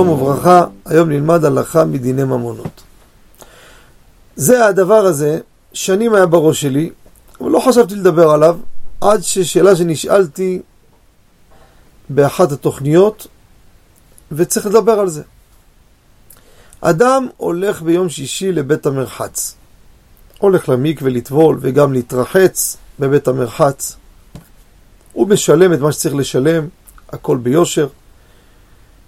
וברכה, היום נלמד הלכה מדיני ממונות. זה הדבר הזה, שנים היה בראש שלי, אבל לא חשבתי לדבר עליו, עד ששאלה שנשאלתי באחת התוכניות, וצריך לדבר על זה. אדם הולך ביום שישי לבית המרחץ. הולך למקווה לטבול וגם להתרחץ בבית המרחץ. הוא משלם את מה שצריך לשלם, הכל ביושר.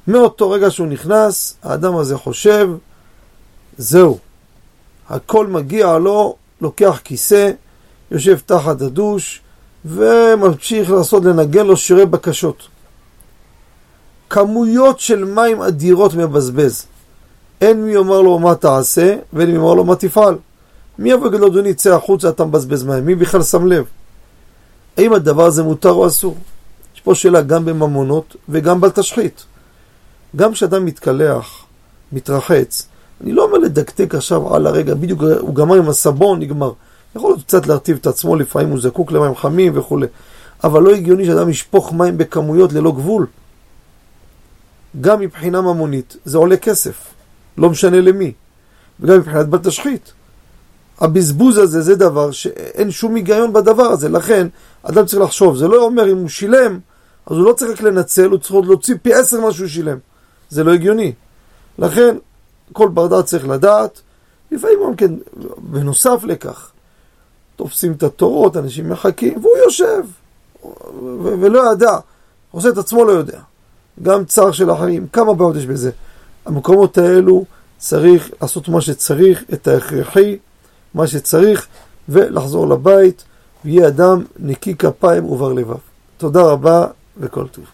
מאותו רגע שהוא נכנס, האדם הזה חושב, זהו, הכל מגיע לו, לוקח כיסא, יושב תחת הדוש, וממשיך לעשות, לנגן לו שירי בקשות. כמויות של מים אדירות מבזבז. אין מי יאמר לו מה תעשה, ואין מי יאמר לו מה תפעל. מי יבוא ויגיד לו, אדוני, צא החוצה, אתה מבזבז מים? מי בכלל שם לב? האם הדבר הזה מותר או אסור? יש פה שאלה גם בממונות וגם בל תשחית. גם כשאדם מתקלח, מתרחץ, אני לא אומר לדקדק עכשיו על הרגע, בדיוק הוא גמר עם הסבון, נגמר. יכול להיות קצת להרטיב את עצמו, לפעמים הוא זקוק למים חמים וכו', אבל לא הגיוני שאדם ישפוך מים בכמויות ללא גבול. גם מבחינה ממונית, זה עולה כסף, לא משנה למי, וגם מבחינת בל תשחית. הבזבוז הזה זה דבר שאין שום היגיון בדבר הזה, לכן אדם צריך לחשוב, זה לא אומר אם הוא שילם, אז הוא לא צריך רק לנצל, הוא צריך להוציא פי עשר מה שהוא שילם. זה לא הגיוני. לכן, כל בר דעת צריך לדעת, לפעמים גם כן, בנוסף לכך, תופסים את התורות, אנשים מחכים, והוא יושב, ולא ידע, עושה את עצמו לא יודע. גם צער של אחרים, כמה בעיות יש בזה. המקומות האלו צריך לעשות מה שצריך, את ההכרחי, מה שצריך, ולחזור לבית, ויהיה אדם נקי כפיים ובר לבב. תודה רבה וכל טוב.